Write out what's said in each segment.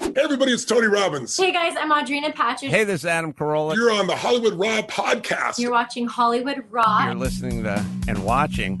Hey everybody, it's Tony Robbins. Hey guys, I'm Audrina Patridge. Hey, this is Adam Carolla. You're on the Hollywood Raw podcast. You're watching Hollywood Raw. You're listening to and watching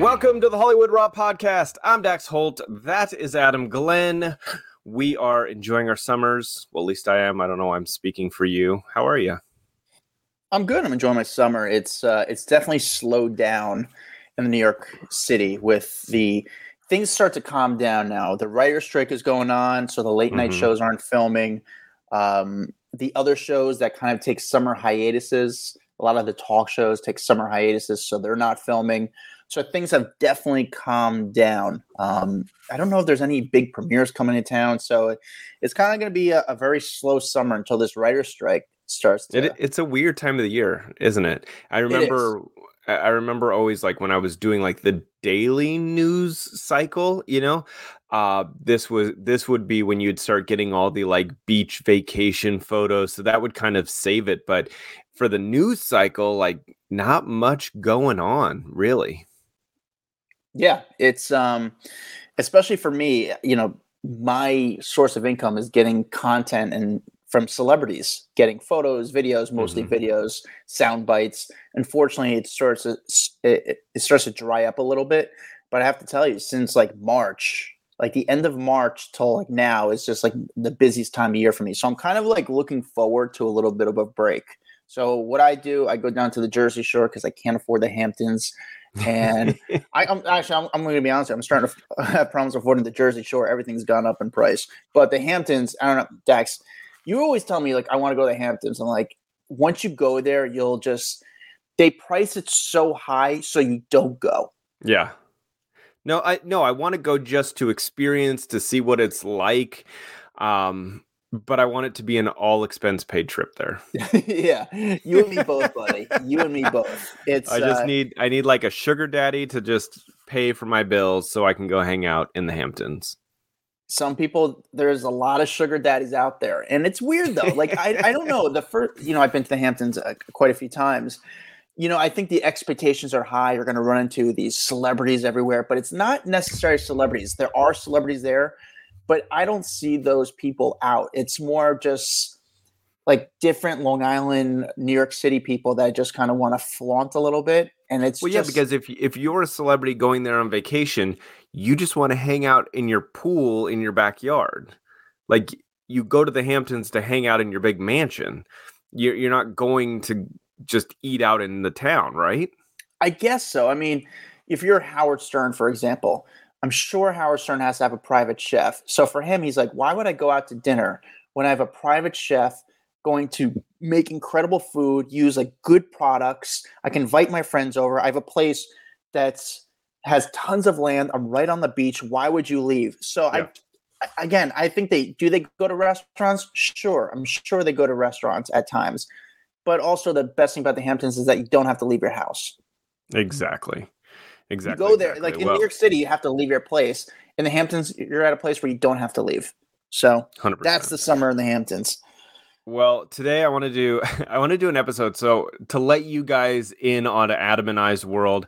Welcome to the Hollywood Raw podcast. I'm Dax Holt. That is Adam Glyn. We are enjoying our summers. Well, at least I am. I don't know. I'm speaking for you. How are you? I'm good. I'm enjoying my summer. It's uh, it's definitely slowed down in the New York City with the things start to calm down now. The writer strike is going on, so the late night Mhm. shows aren't filming. Um, the other shows that kind of take summer hiatuses, a lot of the talk shows take summer hiatuses, so they're not filming. So things have definitely calmed down. Um, I don't know if there's any big premieres coming to town, so it's kind of going to be a, a very slow summer until this writer strike starts. To, It, it's a weird time of the year, isn't it? I remember. I remember always like when I was doing like the daily news cycle, you know, uh, this was this would be when you'd start getting all the like beach vacation photos. So that would kind of save it. But for the news cycle, like not much going on, really. Yeah, it's um especially for me, you know, my source of income is getting content and from celebrities, getting photos, videos, mostly Mhm. videos, sound bites. Unfortunately, it starts to it, it- it starts to dry up a little bit, but I have to tell you since like March, like the end of March till like now is just like the busiest time of year for me. So I'm kind of like looking forward to a little bit of a break. So what I do, I go down to the Jersey Shore because I can't afford the Hamptons, and I, I'm actually I'm, I'm going to be honest. you, I'm starting to have problems affording the Jersey Shore. Everything's gone up in price, but the Hamptons, I don't know, Dax. You always tell me like I want to go to the Hamptons. I'm like, once you go there, you'll just they price it so high so you don't go. Yeah. No, I no, I want to go just to experience to see what it's like. Um, but I want it to be an all expense paid trip there. yeah, you and me both, buddy. You and me both. It's I just uh, need I need like a sugar daddy to just pay for my bills so I can go hang out in the Hamptons. some people there's a lot of sugar daddies out there and it's weird though like I, I don't know the first you know i've been to the hamptons uh, quite a few times you know i think the expectations are high you're going to run into these celebrities everywhere but it's not necessarily celebrities there are celebrities there but i don't see those people out it's more just like different long island new york city people that just kind of want to flaunt a little bit and it's Well, just, yeah, because if if you're a celebrity going there on vacation, you just want to hang out in your pool in your backyard. Like you go to the Hamptons to hang out in your big mansion. You're you're not going to just eat out in the town, right? I guess so. I mean, if you're Howard Stern, for example, I'm sure Howard Stern has to have a private chef. So for him, he's like, why would I go out to dinner when I have a private chef going to make incredible food, use like good products? I can invite my friends over. I have a place that's has tons of land. I'm right on the beach. Why would you leave? So Yeah. I again, I think they do they go to restaurants? Sure. I'm sure they go to restaurants at times. But also the best thing about the Hamptons is that you don't have to leave your house. Exactly. Exactly. You go there, exactly. like in Well, New York City, you have to leave your place. In the Hamptons, you're at a place where you don't have to leave. So 100%. that's the summer in the Hamptons. Well, today I want to do I want to do an episode so to let you guys in on Adam and I's world.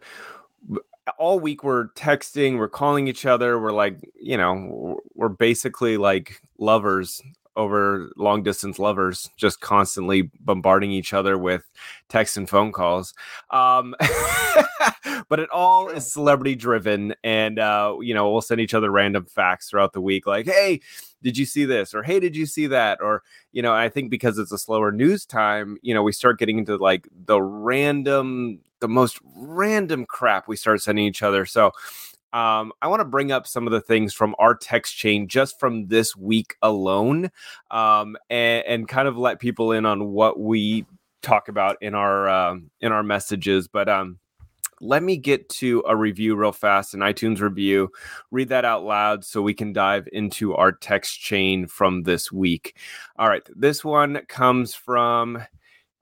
All week we're texting, we're calling each other, we're like, you know, we're- we're basically like lovers over long distance lovers just constantly bombarding each other with texts and phone calls. Um, but it all is celebrity driven, and uh, you know we'll send each other random facts throughout the week, like, "Hey, did you see this?" or "Hey, did you see that?" or you know, I think because it's a slower news time, you know, we start getting into like the random, the most random crap we start sending each other. So um, I want to bring up some of the things from our text chain just from this week alone, um, and, and, kind of let people in on what we talk about in our uh, in our messages. But um, let me get to a review real fast, an iTunes review. Read that out loud so we can dive into our text chain from this week. All right, this one comes from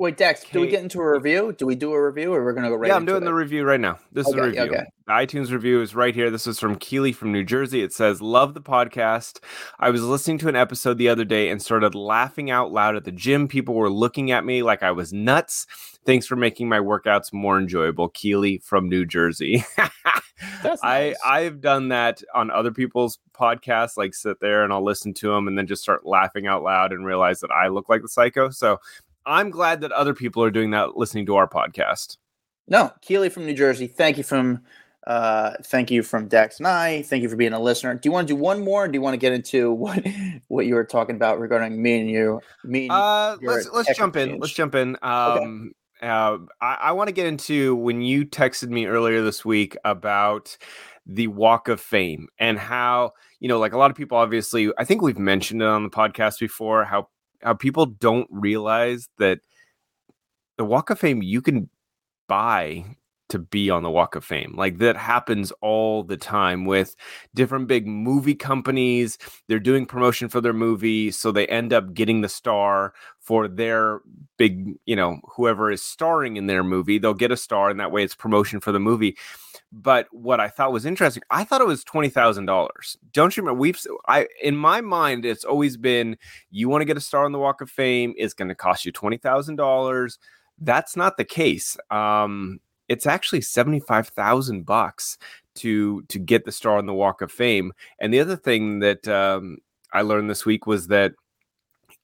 Wait, Dax, do we get into a review? Do we do a review or we're going to go right Yeah, I'm doing it? the review right now. This okay, is a review. Okay. The iTunes review is right here. This is from Keely from New Jersey. It says, Love the podcast. I was listening to an episode the other day and started laughing out loud at the gym. People were looking at me like I was nuts. Thanks for making my workouts more enjoyable. Keely from New Jersey. That's nice. I, I've done that on other people's podcasts, like sit there and I'll listen to them and then just start laughing out loud and realize that I look like the psycho. So I'm glad that other people are doing that listening to our podcast. No, Keely from New Jersey. Thank you from uh thank you from Dax and I. Thank you for being a listener. Do you want to do one more? do you want to get into what what you were talking about regarding me and you? Me and uh let's let's jump in. Let's jump in. Um okay. uh I, I want to get into when you texted me earlier this week about the Walk of Fame and how, you know, like a lot of people obviously, I think we've mentioned it on the podcast before, how how people don't realize that the Walk of Fame you can buy to be on the Walk of Fame. Like that happens all the time with different big movie companies. They're doing promotion for their movie, so they end up getting the star for their big, you know, whoever is starring in their movie. They'll get a star, and that way it's promotion for the movie. But what I thought was interesting, I thought it was twenty thousand dollars. Don't you remember? We've I in my mind, it's always been you want to get a star on the Walk of Fame, it's going to cost you twenty thousand dollars. That's not the case. Um, it's actually seventy five thousand bucks to to get the star on the Walk of Fame. And the other thing that um, I learned this week was that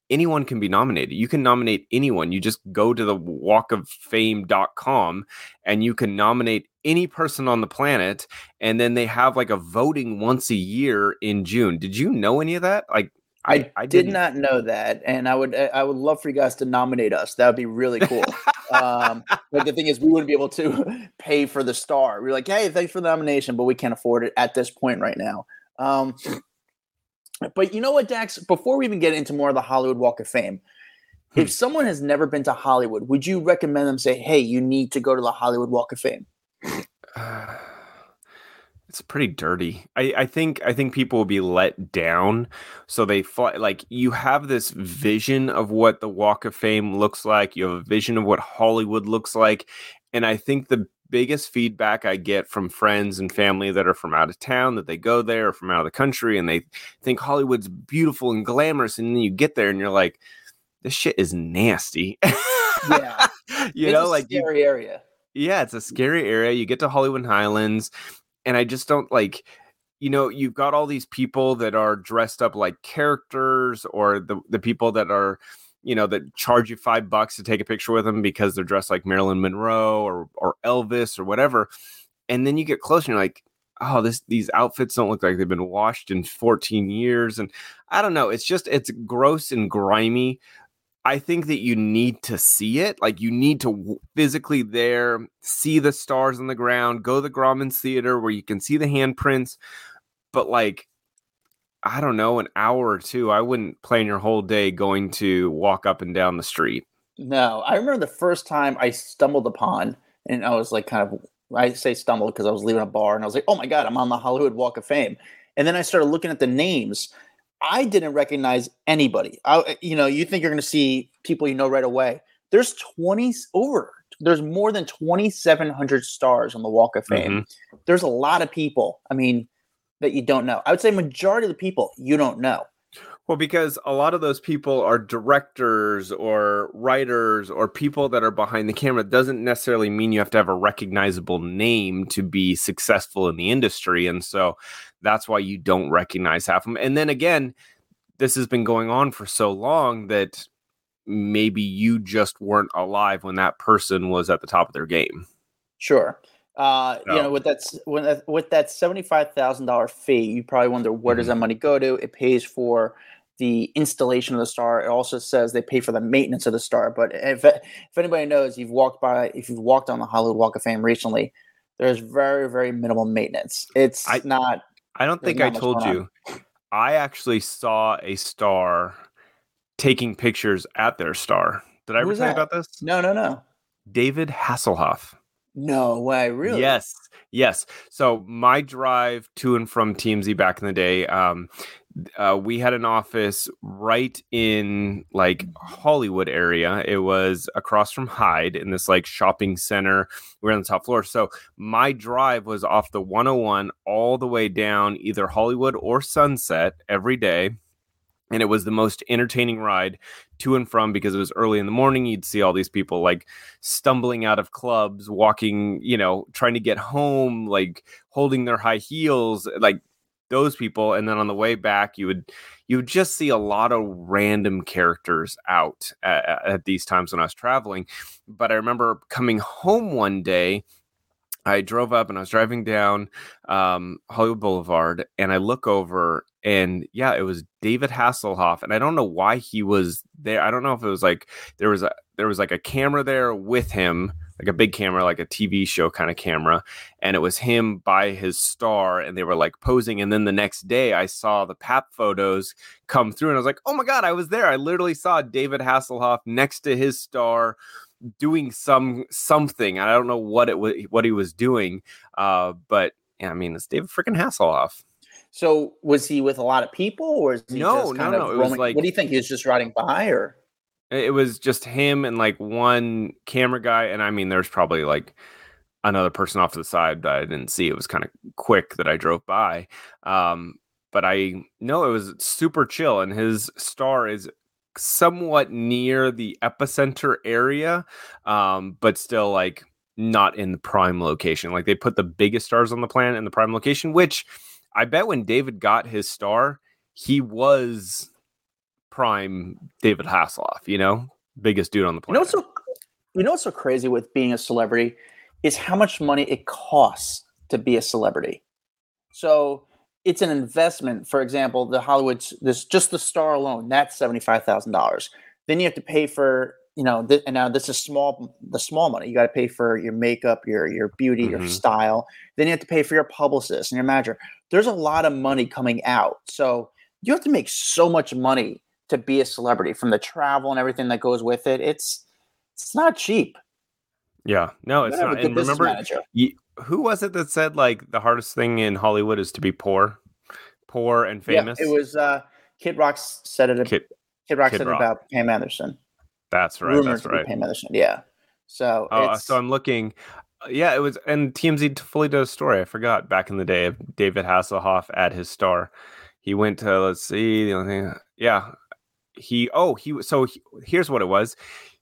anyone can be nominated. You can nominate anyone. You just go to the walk of walkoffame.com and you can nominate any person on the planet and then they have like a voting once a year in June. Did you know any of that? Like I, I, did not know that, and I would I would love for you guys to nominate us. That would be really cool. um, but the thing is, we wouldn't be able to pay for the star. We're like, hey, thanks for the nomination, but we can't afford it at this point right now. Um, but you know what, Dax? Before we even get into more of the Hollywood Walk of Fame, hmm. if someone has never been to Hollywood, would you recommend them say, "Hey, you need to go to the Hollywood Walk of Fame"? It's pretty dirty. I, I think I think people will be let down. So they fly like you have this vision of what the Walk of Fame looks like. You have a vision of what Hollywood looks like, and I think the biggest feedback I get from friends and family that are from out of town that they go there or from out of the country and they think Hollywood's beautiful and glamorous. And then you get there and you're like, this shit is nasty. yeah. you it's know, like scary you, area. Yeah, it's a scary area. You get to Hollywood Highlands, and I just don't like you know you've got all these people that are dressed up like characters or the the people that are you know, that charge you five bucks to take a picture with them because they're dressed like Marilyn Monroe or or Elvis or whatever. And then you get closer and you're like, oh, this these outfits don't look like they've been washed in 14 years. And I don't know. It's just it's gross and grimy. I think that you need to see it. Like you need to physically there see the stars on the ground, go to the Grauman's Theater where you can see the handprints. But like I don't know, an hour or two, I wouldn't plan your whole day going to walk up and down the street. No, I remember the first time I stumbled upon, and I was like, kind of, I say stumbled because I was leaving a bar, and I was like, oh my god, I'm on the Hollywood Walk of Fame, and then I started looking at the names. I didn't recognize anybody. I, you know, you think you're going to see people you know right away. There's 20 over. There's more than 2,700 stars on the Walk of Fame. Mm-hmm. There's a lot of people. I mean, that you don't know. I would say majority of the people you don't know. Well, because a lot of those people are directors or writers or people that are behind the camera it doesn't necessarily mean you have to have a recognizable name to be successful in the industry. And so that's why you don't recognize half of them. And then again, this has been going on for so long that maybe you just weren't alive when that person was at the top of their game. Sure. Uh. You know, with that when that, with that seventy five thousand dollar fee, you probably wonder where does Mhm. that money go to? It pays for the installation of the star. It also says they pay for the maintenance of the star. But if if anybody knows, you've walked by, if you've walked on the Hollywood Walk of Fame recently, there's very very minimal maintenance. It's I- not. I don't There's think I told you. I actually saw a star taking pictures at their star. Did I Who ever tell you about this? No, no, no, David Hasselhoff. no way. Really? Yes, yes. So my drive to and from TMZ back in the day, um, uh, we had an office right in like Hollywood area. It was across from Hyde in this like shopping center. We were on the top floor. So my drive was off the 101 all the way down either Hollywood or Sunset every day. And it was the most entertaining ride to and from because it was early in the morning. You'd see all these people like stumbling out of clubs, walking, you know, trying to get home, like holding their high heels, like those people. And then on the way back, you would you would just see a lot of random characters out at, at these times when I was traveling. But I remember coming home one day. I drove up and I was driving down um, Hollywood Boulevard, and I look over, and yeah, it was David Hasselhoff, and I don't know why he was there. I don't know if it was like there was a there was like a camera there with him, like a big camera, like a TV show kind of camera, and it was him by his star, and they were like posing. And then the next day, I saw the PAP photos come through, and I was like, oh my god, I was there. I literally saw David Hasselhoff next to his star doing some something. I don't know what it was what he was doing. Uh, but yeah, I mean it's David freaking Hasselhoff. So was he with a lot of people, or is he No, just kind no, of it was roaming? like- what do you think? He was just riding by, or It was just him and like one camera guy, and I mean there's probably like another person off to the side that I didn't see. It was kind of quick that I drove by. Um, but I know it was super chill, and his star is somewhat near the epicenter area, um, but still like not in the prime location. Like they put the biggest stars on the planet in the prime location, which I bet when David got his star, he was prime David Hasselhoff, you know, biggest dude on the you know planet. so you know what's so crazy with being a celebrity is how much money it costs to be a celebrity. So it's an investment. For example, the Hollywood's this just the star alone that's seventy five thousand dollars. Then you have to pay for you know, th- and now this is small the small money. You got to pay for your makeup, your your beauty, your Mhm. style. Then you have to pay for your publicist and your manager. There's a lot of money coming out. So you have to make so much money to be a celebrity from the travel and everything that goes with it. It's it's not cheap. yeah, no, it's not. And remember, manager. you, who was it that said like the hardest thing in Hollywood is to be poor, poor and famous? Yeah, it was uh, Kid Rock said it. Kid, Kid Rock Kid said Rock. it about Pam Anderson. that's right. Rumored That's right. Pam Anderson. Yeah. So Oh, uh, it's, so I'm looking. uh, Yeah, it was, and TMZ fully did a story. I forgot back in the day of David Hasselhoff at his star. He went to let's see the only thing. Yeah, he. Oh, he. So he, here's what it was.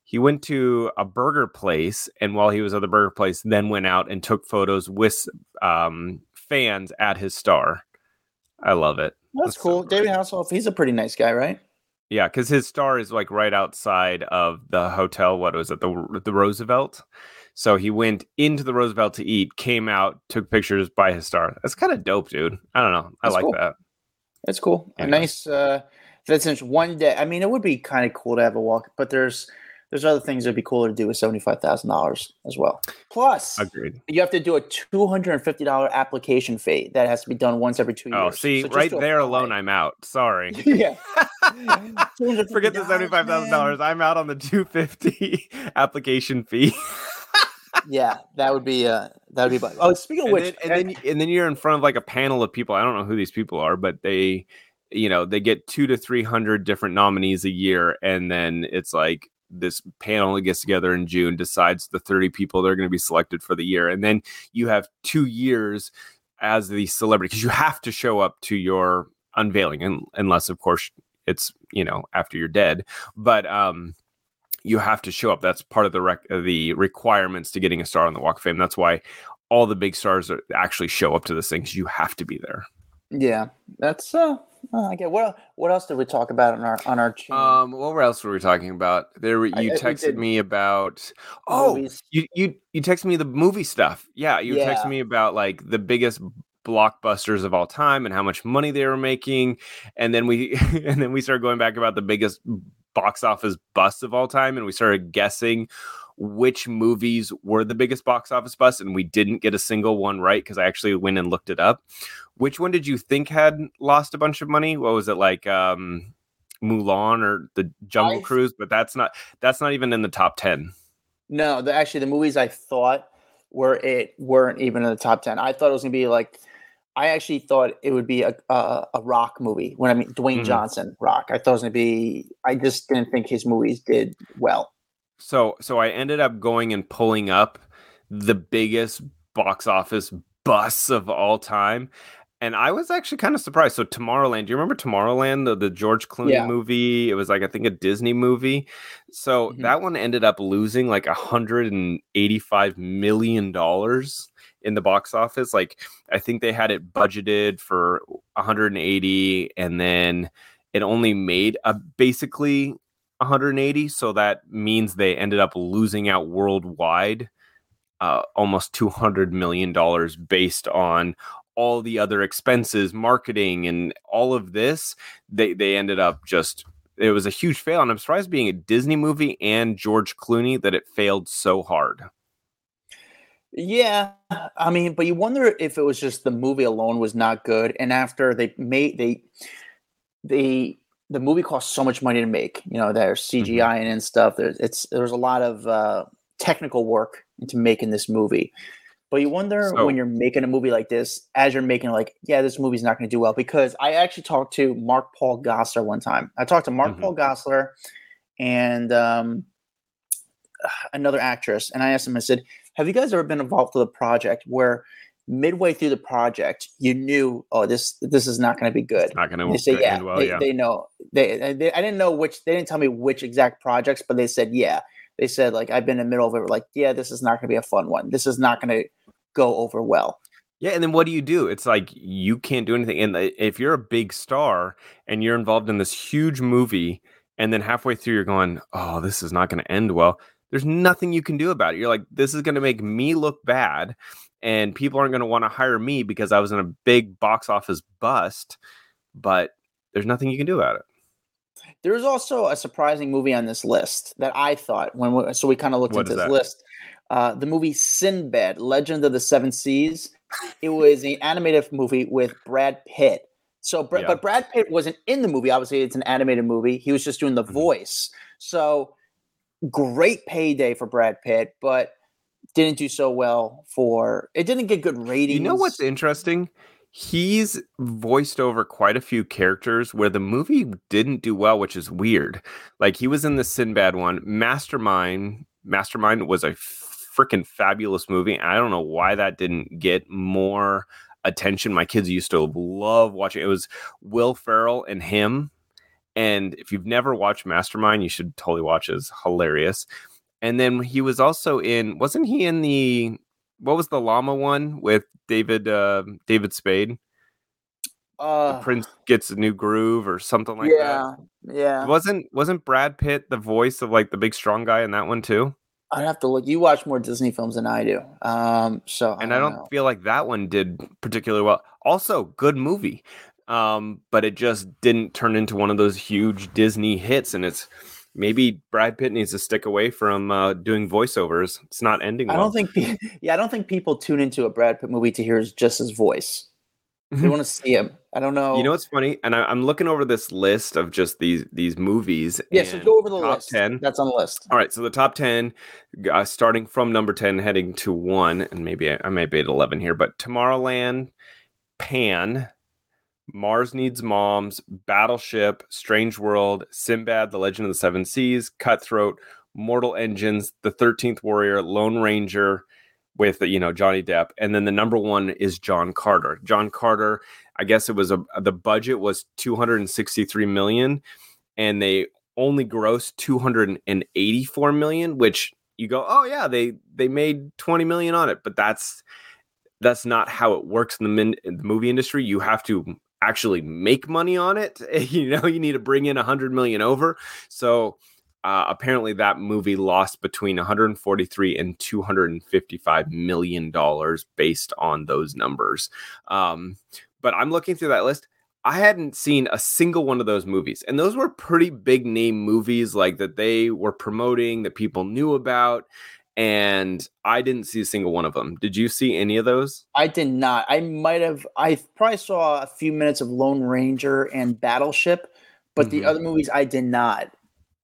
He went to a burger place, and while he was at the burger place, then went out and took photos with um, fans at his star. I love it. that's that's cool. great. David Hasselhoff, he's a pretty nice guy, right? Yeah, because his star is like right outside of the hotel. What was it? The the Roosevelt. So he went into the Roosevelt to eat, came out, took pictures by his star. That's kind of dope, dude. I don't know. I That's like cool. that. It's cool. A nice uh that's interesting. one day. I mean, it would be kind of cool to have a walk, but there's there's other things that'd be cooler to do with seventy five thousand dollars as well. Plus, Agreed. you have to do a two hundred and fifty dollar application fee that has to be done once every two years. Oh, see, So right there alone, I'm out. Sorry. yeah. Forget the seventy-five thousand dollars. I'm out on the two fifty application fee. Yeah, that would be uh that would be. bu- Oh, speaking of and, which, then, and then and then you're in front of like a panel of people. I don't know who these people are, but they, you know, they get two to three hundred different nominees a year, and then it's like this panel that gets together in June decides the thirty people that are going to be selected for the year, and then you have two years as the celebrity because you have to show up to your unveiling, and, unless of course it's you know after you're dead, but um you have to show up. That's part of the rec- the requirements to getting a star on the Walk of Fame. That's why all the big stars are, actually show up to this thing because you have to be there. yeah, that's uh Oh, okay. What what else did we talk about on our on our channel? Um, what else were we talking about? There, were, you I- texted me about. Oh, Movies. you you you texted me the movie stuff. Yeah, you Yeah. texted me about like the biggest blockbusters of all time and how much money they were making, and then we and then we started going back about the biggest box office busts of all time, and we started guessing which movies were the biggest box office busts, and we didn't get a single one right because I actually went and looked it up. Which one did you think had lost a bunch of money? What was it like? Um, Mulan or the Jungle I- Cruise, but that's not that's not even in the top ten. No, the, actually, the movies I thought were it weren't even in the top ten. I thought it was gonna be like, I actually thought it would be a a, a Rock movie. When I mean Dwayne Mhm. Johnson, Rock. I thought it was gonna be. I just didn't think his movies did well. So so I ended up going and pulling up the biggest box office bus of all time. And I was actually kind of surprised. So Tomorrowland, do you remember Tomorrowland, the, the George Clooney Yeah. movie? It was like I think a Disney movie. So Mhm. that one ended up losing like a hundred and eighty-five million dollars in the box office. Like I think they had it budgeted for 180, and then it only made a basically 180 so that means they ended up losing out worldwide uh, almost 200 million dollars based on all the other expenses marketing and all of this. They they ended up just it was a huge fail and i'm surprised being a disney movie and george clooney that it failed so hard. Yeah, I mean, but you wonder if it was just the movie alone was not good, and after they made they they the movie cost so much money to make. You know, there's CGI and stuff. There's it's there's a lot of uh, technical work into making this movie. But you wonder So- when you're making a movie like this, as you're making like, yeah, this movie's not going to do well. Because I actually talked to Mark Paul Gosselaar one time. I talked to Mark Mhm. Paul Gosselaar and um, another actress, and I asked him. I said, "Have you guys ever been involved with a project where midway through the project you knew, oh, this this is not going to be good?" it's not gonna They say, end yeah, well they, yeah they know. They, they, I didn't know which. They didn't tell me which exact projects, but they said, yeah. They said, like, I've been in the middle of it. Like, yeah, this is not going to be a fun one. This is not going to go over well. Yeah, and then what do you do? It's like you can't do anything. And if you're a big star and you're involved in this huge movie, and then halfway through you're going, "Oh, this is not going to end well." There's nothing you can do about it. You're like, "This is going to make me look bad, and people aren't going to want to hire me because I was in a big box office bust." But there's nothing you can do about it. There's also a surprising movie on this list that I thought when we, so we kind of looked What into this list. Uh, the movie Sinbad, Legend of the Seven Seas. It was an animated movie with Brad Pitt. So, Bra- Yeah. but Brad Pitt wasn't in the movie. Obviously, it's an animated movie. He was just doing the Mhm. voice. So, great payday for Brad Pitt, but didn't do so well for. It didn't get good ratings. You know what's interesting? He's voiced over quite a few characters where the movie didn't do well, which is weird. Like he was in the Sinbad one. Mastermind, Mastermind was a freaking fabulous movie. I don't know why that didn't get more attention. My kids used to love watching. It was Will Ferrell and him. And if you've never watched Mastermind, you should totally watch it. It's hilarious. And then he was also in, wasn't he in the what was the llama one with David uh David Spade? Uh, the Prince gets a new groove or something like that. yeah, yeah. Wasn't wasn't Brad Pitt the voice of like the big strong guy in that one too? I'd have to look. You watch more Disney films than I do. Um, so And I don't know. feel like that one did particularly well. Also, good movie. Um, but it just didn't turn into one of those huge Disney hits and it's maybe Brad Pitt needs to stick away from uh, doing voiceovers. It's not ending I don't think. pe- Yeah, I don't think people tune into a Brad Pitt movie to hear his- just his voice. They want to see him. I don't know. You know what's funny? And I, I'm looking over this list of just these these movies. Yeah, so go over the top list. ten. That's on the list. All right, so the top ten, uh, starting from number ten, heading to one, and maybe I, I may be at eleven here, but Tomorrowland, Pan, Mars Needs Moms, Battleship, Strange World, Sinbad, The Legend of the Seven Seas, Cutthroat, Mortal Engines, The Thirteenth Warrior, Lone Ranger, with you know Johnny Depp, and then the number one is John Carter. John Carter, I guess it was a the budget was two hundred and sixty three million, and they only grossed 284 million which you go oh yeah they they made 20 million on it but that's that's not how it works in the, min, in the movie industry you have to actually make money on it. you know, you need to bring in a hundred million over. So uh, apparently that movie lost between 143 and 255 million dollars based on those numbers. Um, but I'm looking through that list. I hadn't seen a single one of those movies. And those were pretty big name movies like that they were promoting that people knew about and I didn't see a single one of them. Did you see any of those? I did not. I might have I probably saw a few minutes of Lone Ranger and Battleship, but mm-hmm. the other movies I did not.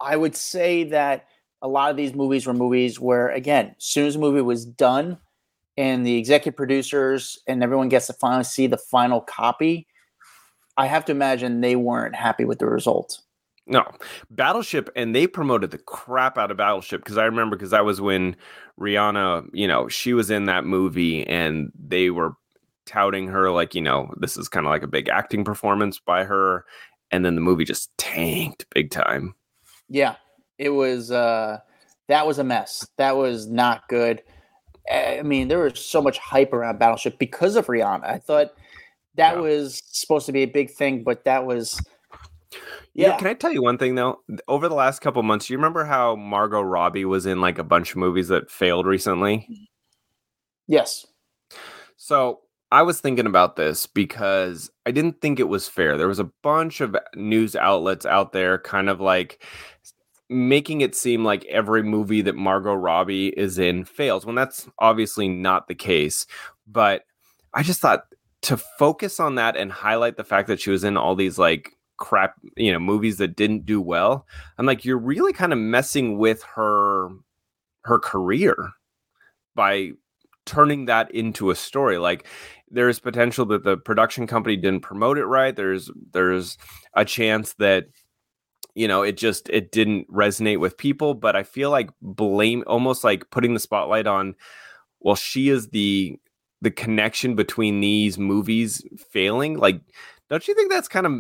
I would say that a lot of these movies were movies where again, as soon as the movie was done and the executive producers and everyone gets to finally see the final copy, I have to imagine they weren't happy with the result. No, Battleship, and they promoted the crap out of Battleship because I remember because that was when Rihanna, you know, she was in that movie and they were touting her like, you know, this is kind of like a big acting performance by her. And then the movie just tanked big time. Yeah, it was, uh, that was a mess. That was not good. I mean, there was so much hype around Battleship because of Rihanna. I thought that yeah. was supposed to be a big thing, but that was yeah. You know, can I tell you one thing though? Over the last couple months, you remember how Margot Robbie was in like a bunch of movies that failed recently? Mm-hmm. Yes. So I was thinking about this because I didn't think it was fair. There was a bunch of news outlets out there kind of like making it seem like every movie that Margot Robbie is in fails when that's obviously not the case. But I just thought to focus on that and highlight the fact that she was in all these like crap, you know, movies that didn't do well. I'm like, you're really kind of messing with her her career by turning that into a story. Like there's potential that the production company didn't promote it right. There's there's a chance that you know it just it didn't resonate with people but i feel like blame almost like putting the spotlight on well she is the the connection between these movies failing like don't you think that's kind of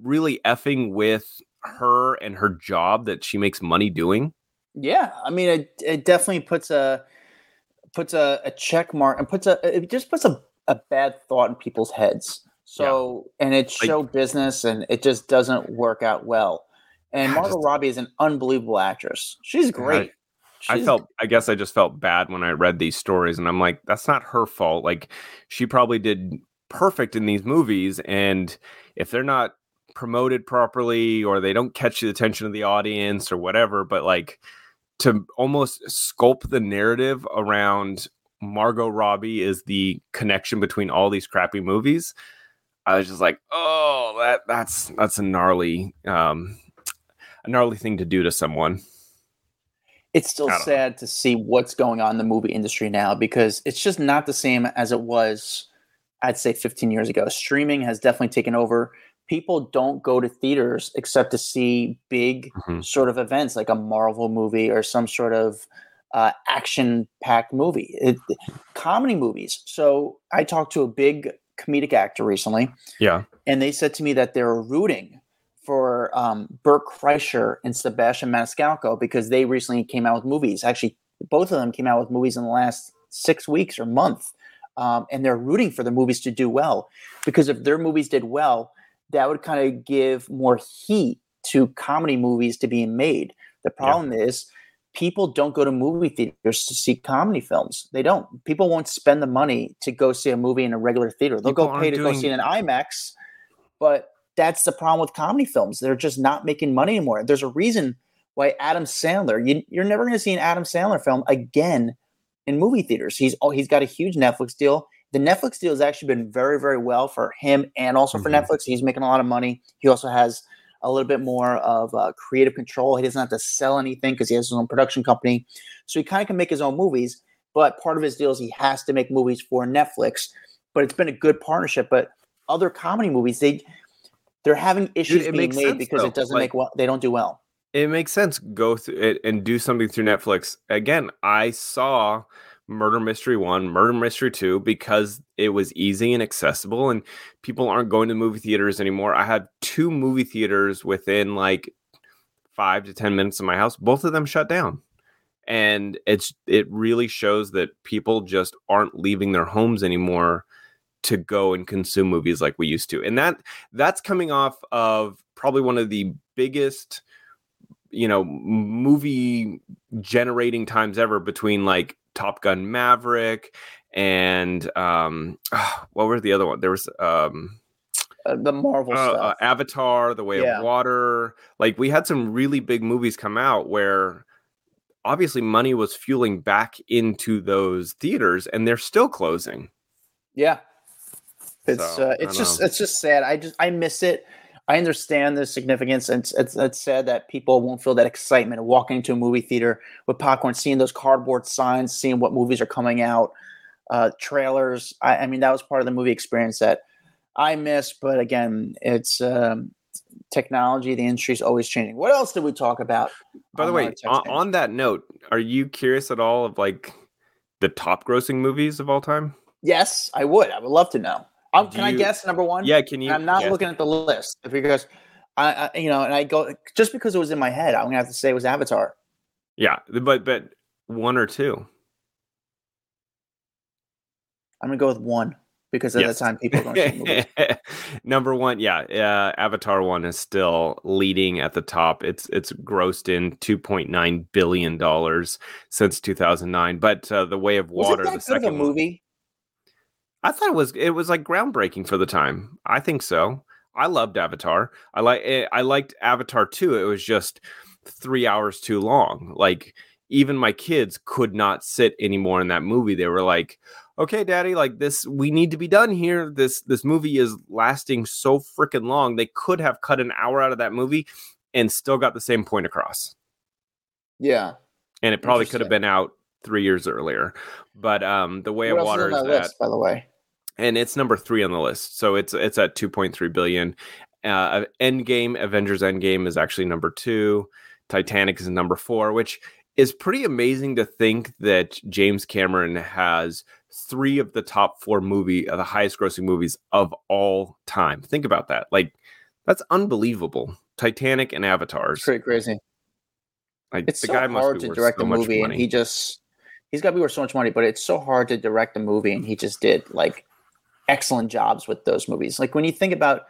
really effing with her and her job that she makes money doing? Yeah, I mean, it, it definitely puts a puts a, a check mark and puts a it just puts a, a bad thought in people's heads. So yeah. and it's show like, business and it just doesn't work out well. And Margot just, Robbie is an unbelievable actress. She's great. I, I felt I guess I just felt bad when I read these stories and I'm like, that's not her fault. Like she probably did perfect in these movies. And if they're not promoted properly or they don't catch the attention of the audience or whatever but like to almost sculpt the narrative around Margot Robbie is the connection between all these crappy movies I was just like oh that that's that's a gnarly um a gnarly thing to do to someone it's still sad know. to see what's going on in the movie industry now because it's just not the same as it was I'd say 15 years ago. Streaming has definitely taken over people don't go to theaters except to see big mm-hmm. sort of events like a Marvel movie or some sort of uh, action packed movie, it, comedy movies. So I talked to a big comedic actor recently. Yeah. And they said to me that they're rooting for um, Bert Kreischer and Sebastian Maniscalco because they recently came out with movies. Actually, both of them came out with movies in the last six weeks or month. Um, and they're rooting for the movies to do well because if their movies did well, that would kind of give more heat to comedy movies to being made. The problem yeah. is people don't go to movie theaters to see comedy films. They don't. People won't spend the money to go see a movie in a regular theater. They'll people go pay to doing... go see it in IMAX, but that's the problem with comedy films. They're just not making money anymore. There's a reason why Adam Sandler, you, you're never going to see an Adam Sandler film again in movie theaters. He's oh, he's got a huge Netflix deal the Netflix deal has actually been very, very well for him and also for mm-hmm. Netflix. He's making a lot of money. He also has a little bit more of uh, creative control. He doesn't have to sell anything because he has his own production company. So he kind of can make his own movies. But part of his deal is he has to make movies for Netflix. But it's been a good partnership. But other comedy movies, they they're having issues Dude, being made sense, because though. it doesn't like, make well. They don't do well. It makes sense. Go through it and do something through Netflix. Again, I saw Murder Mystery 1, Murder Mystery 2 because it was easy and accessible and people aren't going to movie theaters anymore. I had two movie theaters within like 5 to 10 minutes of my house. Both of them shut down. And it's it really shows that people just aren't leaving their homes anymore to go and consume movies like we used to. And that that's coming off of probably one of the biggest you know movie generating times ever between like Top Gun Maverick and um what were the other one? There was um uh, the Marvel uh, stuff. Uh, Avatar, The Way yeah. of Water. Like we had some really big movies come out where obviously money was fueling back into those theaters and they're still closing. Yeah. It's so, uh, it's just know. it's just sad. I just I miss it. I understand the significance, and it's, it's, it's sad that people won't feel that excitement of walking into a movie theater with popcorn, seeing those cardboard signs, seeing what movies are coming out, uh, trailers. I, I mean, that was part of the movie experience that I miss. But again, it's um, technology. The industry is always changing. What else did we talk about? By the way, on, on that note, are you curious at all of like the top grossing movies of all time? Yes, I would. I would love to know. Um, can you, I guess number one? Yeah, can you? I'm not looking at the list because I, I, you know, and I go just because it was in my head. I'm gonna have to say it was Avatar. Yeah, but but one or two. I'm gonna go with one because at yes. the time people are going to Number one, yeah, uh, Avatar one is still leading at the top. It's it's grossed in 2.9 billion dollars since 2009. But uh, the Way of Water, the second movie. I thought it was it was like groundbreaking for the time. I think so. I loved Avatar. I like eh, I liked Avatar too. It was just three hours too long. Like even my kids could not sit anymore in that movie. They were like, "Okay, Daddy, like this, we need to be done here. This this movie is lasting so freaking long. They could have cut an hour out of that movie and still got the same point across." Yeah, and it probably could have been out three years earlier. But um, the way what of water is that, list, by the way and it's number three on the list. So it's it's at 2.3 billion. Uh, Endgame, Avengers Endgame is actually number two. Titanic is number four, which is pretty amazing to think that James Cameron has three of the top four movie, uh, the highest grossing movies of all time. Think about that. Like that's unbelievable. Titanic and Avatars. It's pretty crazy. Like it's the so guy hard to direct so a movie, and he just he's got to be worth so much money. But it's so hard to direct a movie, and he just did like excellent jobs with those movies. Like when you think about,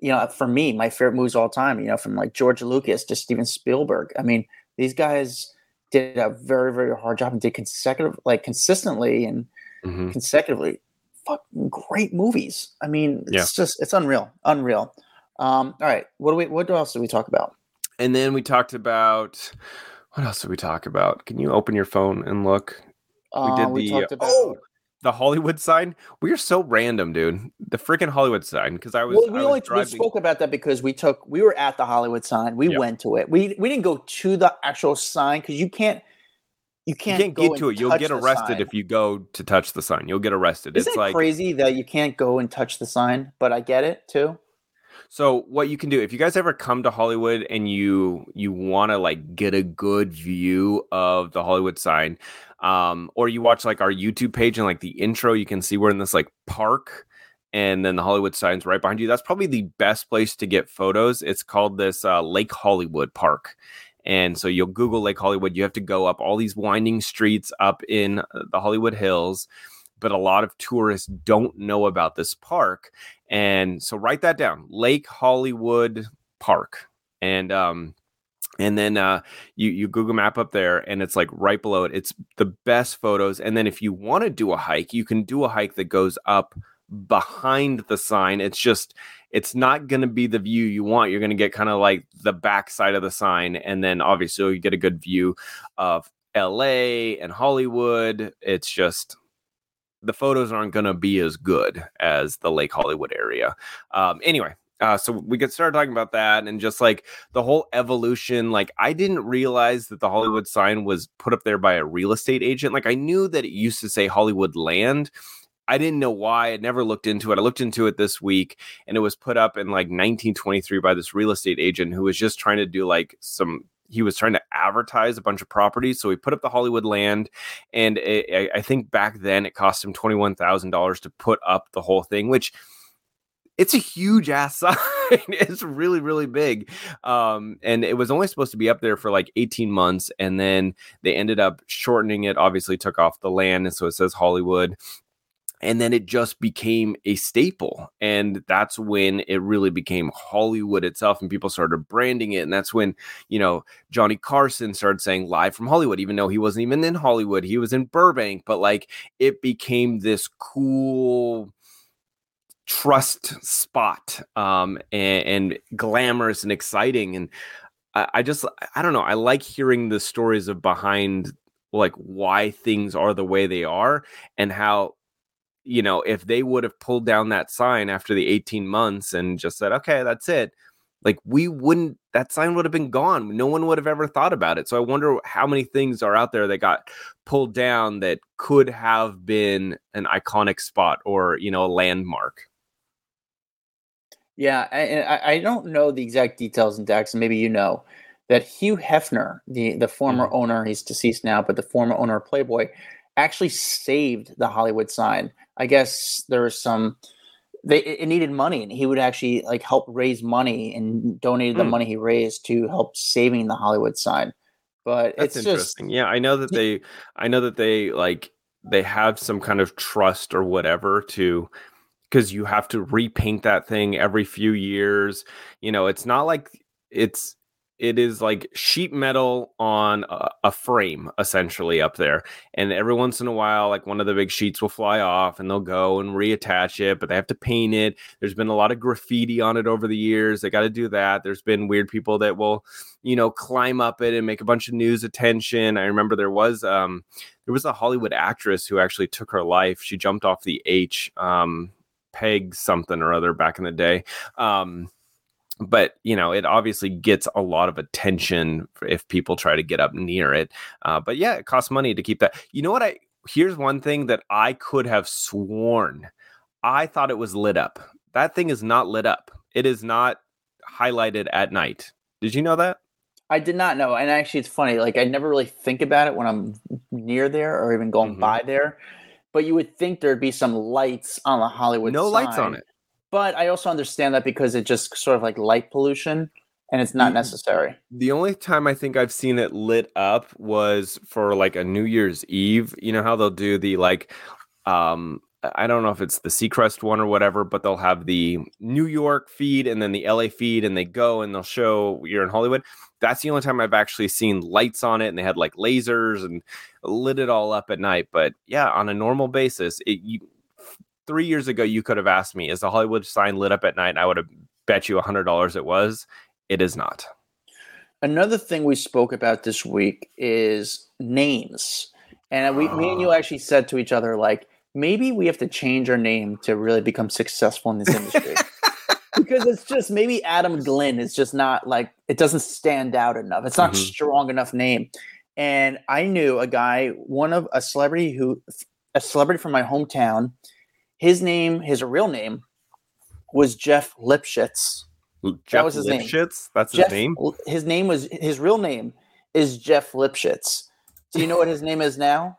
you know, for me, my favorite movies all time, you know, from like George Lucas to Steven Spielberg. I mean, these guys did a very, very hard job and did consecutive, like consistently and mm-hmm. consecutively fucking great movies. I mean, it's yeah. just, it's unreal, unreal. Um, all right. What do we, what else did we talk about? And then we talked about, what else did we talk about? Can you open your phone and look? We did uh, we the, about, oh, the Hollywood sign. We are so random, dude. The freaking Hollywood sign. Because I was. Well, we I only we spoke about that because we took we were at the Hollywood sign. We yep. went to it. We we didn't go to the actual sign because you can't. You can't, you can't get to it. You'll get arrested if you go to touch the sign. You'll get arrested. Isn't it's like crazy that you can't go and touch the sign, but I get it too. So what you can do if you guys ever come to Hollywood and you you want to like get a good view of the Hollywood sign, um, or you watch like our YouTube page and like the intro, you can see we're in this like park and then the Hollywood sign's right behind you. That's probably the best place to get photos. It's called this uh, Lake Hollywood Park. And so you'll Google Lake Hollywood. You have to go up all these winding streets up in uh, the Hollywood Hills. But a lot of tourists don't know about this park. And so write that down Lake Hollywood Park. And um, and then uh, you you Google Map up there, and it's like right below it. It's the best photos. And then if you want to do a hike, you can do a hike that goes up behind the sign. It's just it's not going to be the view you want. You're going to get kind of like the back side of the sign, and then obviously you get a good view of L.A. and Hollywood. It's just the photos aren't going to be as good as the Lake Hollywood area. Um, anyway, uh, so we could start talking about that and just like the whole evolution. Like, I didn't realize that the Hollywood sign was put up there by a real estate agent. Like, I knew that it used to say Hollywood Land. I didn't know why. I never looked into it. I looked into it this week and it was put up in like 1923 by this real estate agent who was just trying to do like some he was trying to advertise a bunch of properties. So he put up the Hollywood land, and it, I think back then it cost him twenty one thousand dollars to put up the whole thing, which it's a huge ass sign. it's really, really big. Um, and it was only supposed to be up there for like 18 months. And then they ended up shortening it, obviously took off the land. And so it says Hollywood. and then it just became a staple and that's when it really became hollywood itself and people started branding it and that's when you know johnny carson started saying live from hollywood even though he wasn't even in hollywood he was in burbank but like it became this cool trust spot um and, and glamorous and exciting and I, I just i don't know i like hearing the stories of behind like why things are the way they are and how you know, if they would have pulled down that sign after the 18 months and just said, okay, that's it, like we wouldn't, that sign would have been gone. No one would have ever thought about it. So I wonder how many things are out there that got pulled down that could have been an iconic spot or, you know, a landmark. Yeah, I, I don't know the exact details in Dax, and maybe you know that Hugh Hefner, the the former mm-hmm. owner, he's deceased now, but the former owner of Playboy, actually saved the Hollywood sign I guess there was some they it needed money and he would actually like help raise money and donated mm. the hmm. money he raised to help saving the Hollywood sign. But That's it's interesting. Just, yeah, I know that they I know that they like they have some kind of trust or whatever to because you have to repaint that thing every few years. You know, it's not like it's it is like sheet metal on a, a, frame essentially up there and every once in a while like one of the big sheets will fly off and they'll go and reattach it but they have to paint it. There's been a lot of graffiti on it over the years they got to do that. There's been weird people that will you know climb up it and make a bunch of news attention. I remember there was um there was a hollywood actress who actually took her life. She jumped off the h um peg something or other back in the day. Um but you know it obviously gets a lot of attention if people try to get up near it. Uh, but yeah it costs money to keep that. You know what i here's one thing that i could have sworn. I thought it was lit up. That thing is not lit up. It is not highlighted at night. Did you know that? I did not know. And actually it's funny like i never really think about it when i'm near there or even going mm-hmm. by there but you would think there'd be some lights on the hollywood no sign. lights on it but I also understand that because it just sort of like light pollution and it's not necessary. The only time I think I've seen it lit up was for like a New Year's Eve. You know how they'll do the like um I don't know if it's the Seacrest one or whatever, but they'll have the New York feed and then the LA feed, and they go and they'll show you're in Hollywood. That's the only time I've actually seen lights on it, and they had like lasers and lit it all up at night. But yeah, on a normal basis, it you, three years ago, you could have asked me, is the Hollywood sign lit up at night? And I would have bet you a $100 it was. It is not. Another thing we spoke about this week is names. And we, me and you ah. actually said to each other, like, maybe we have to change our name to really become successful in this industry. because it's just maybe Adam Glyn is just not like it doesn't stand out enough. It's not mm-hmm. strong enough name. And I knew a guy, one of a celebrity who a celebrity from my hometown his name, his real name, was Jeff Lipschitz. Jeff that was his Lipschitz? name. That's Jeff, his name. His name was his real name is Jeff Lipschitz. Do you know what his name is now?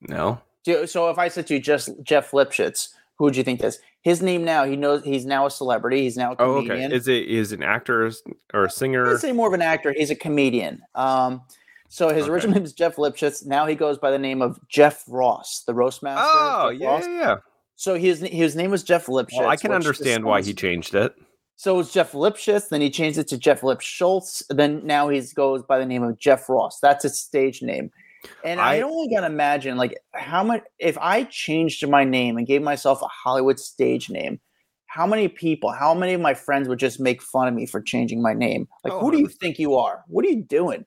No. You, so if I said to you just Jeff Lipschitz, who would you think this? His name now, he knows he's now a celebrity. He's now a comedian. Oh, okay. Is it is an actor or a singer? I'd say more of an actor. He's a comedian. Um, so his okay. original name is Jeff Lipschitz. Now he goes by the name of Jeff Ross, the roast master. Oh, yeah, yeah. So his his name was Jeff Lipschitz. Well, I can understand why he changed it. So it's Jeff Lipschitz. Then he changed it to Jeff Lipschultz. Then now he goes by the name of Jeff Ross. That's his stage name. And I, I only gotta imagine, like, how much if I changed my name and gave myself a Hollywood stage name, how many people, how many of my friends would just make fun of me for changing my name? Like, oh, who do you think you are? What are you doing?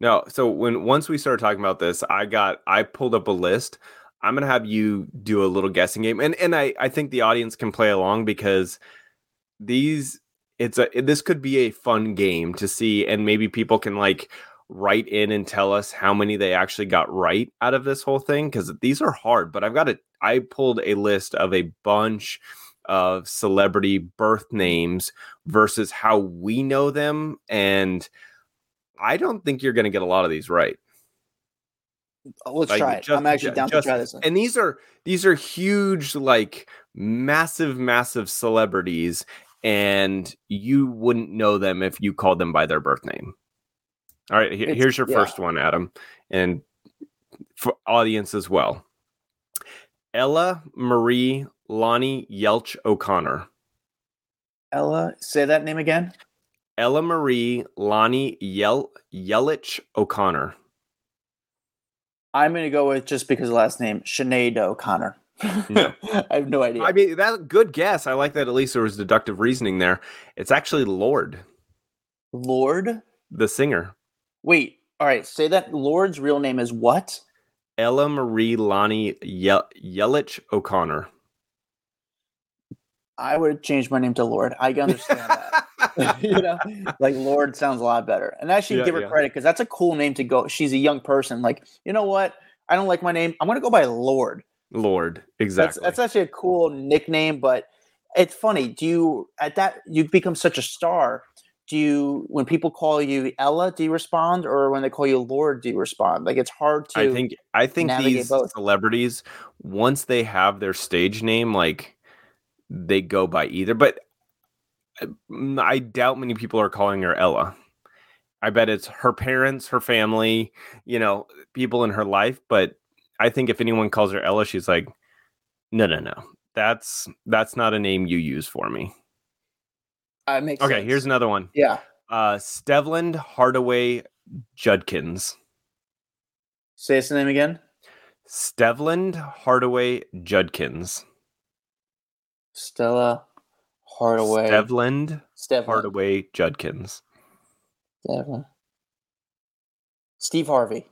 No, so when once we started talking about this, I got I pulled up a list. I'm gonna have you do a little guessing game, and and I I think the audience can play along because these it's a this could be a fun game to see, and maybe people can like write in and tell us how many they actually got right out of this whole thing because these are hard. But I've got it. I pulled a list of a bunch of celebrity birth names versus how we know them and I don't think you're going to get a lot of these right. Oh, let's like, try it. Just, I'm actually down just, to try this. One. And these are these are huge, like massive, massive celebrities, and you wouldn't know them if you called them by their birth name. All right, it's, here's your yeah. first one, Adam, and for audience as well. Ella Marie Lonnie Yelch O'Connor. Ella, say that name again. Ella Marie Lonnie Yel Yelich O'Connor. I'm gonna go with just because last name, Sinead O'Connor. No. I have no idea. I mean, that good guess. I like that at least there was deductive reasoning there. It's actually Lorde, Lorde. the singer. Wait. All right. Say that Lorde's real name is what? Ella Marie Lonnie Ye- Yelich O'Connor. I would have changed my name to Lorde. I understand that. you know, like Lorde sounds a lot better. And actually, Yeah, give her yeah. credit because that's a cool name to go. She's a young person. Like, you know what? I don't like my name. I'm gonna go by Lorde. Lorde, That's exactly. that's actually a cool nickname. But it's funny. Do you at that you become such a star? Do you when people call you Ella, do you respond, or when they call you Lorde, do you respond? Like it's hard to. I think I think these both. celebrities once they have their stage name, like they go by either. But I- mm, I doubt many people are calling her Ella. I bet it's her parents, her family, you know, people in her life. But I think if anyone calls her Ella, she's like, no, no, no. That's that's not a name you use for me. Uh, makes Okay, sense. here's another one. yeah. Uh Stevland Hardaway Judkins. Say his name again. Stevland Hardaway Judkins. Stella Hardaway. Stevland Steve Hardaway Judkins. Steve. Steve Harvey.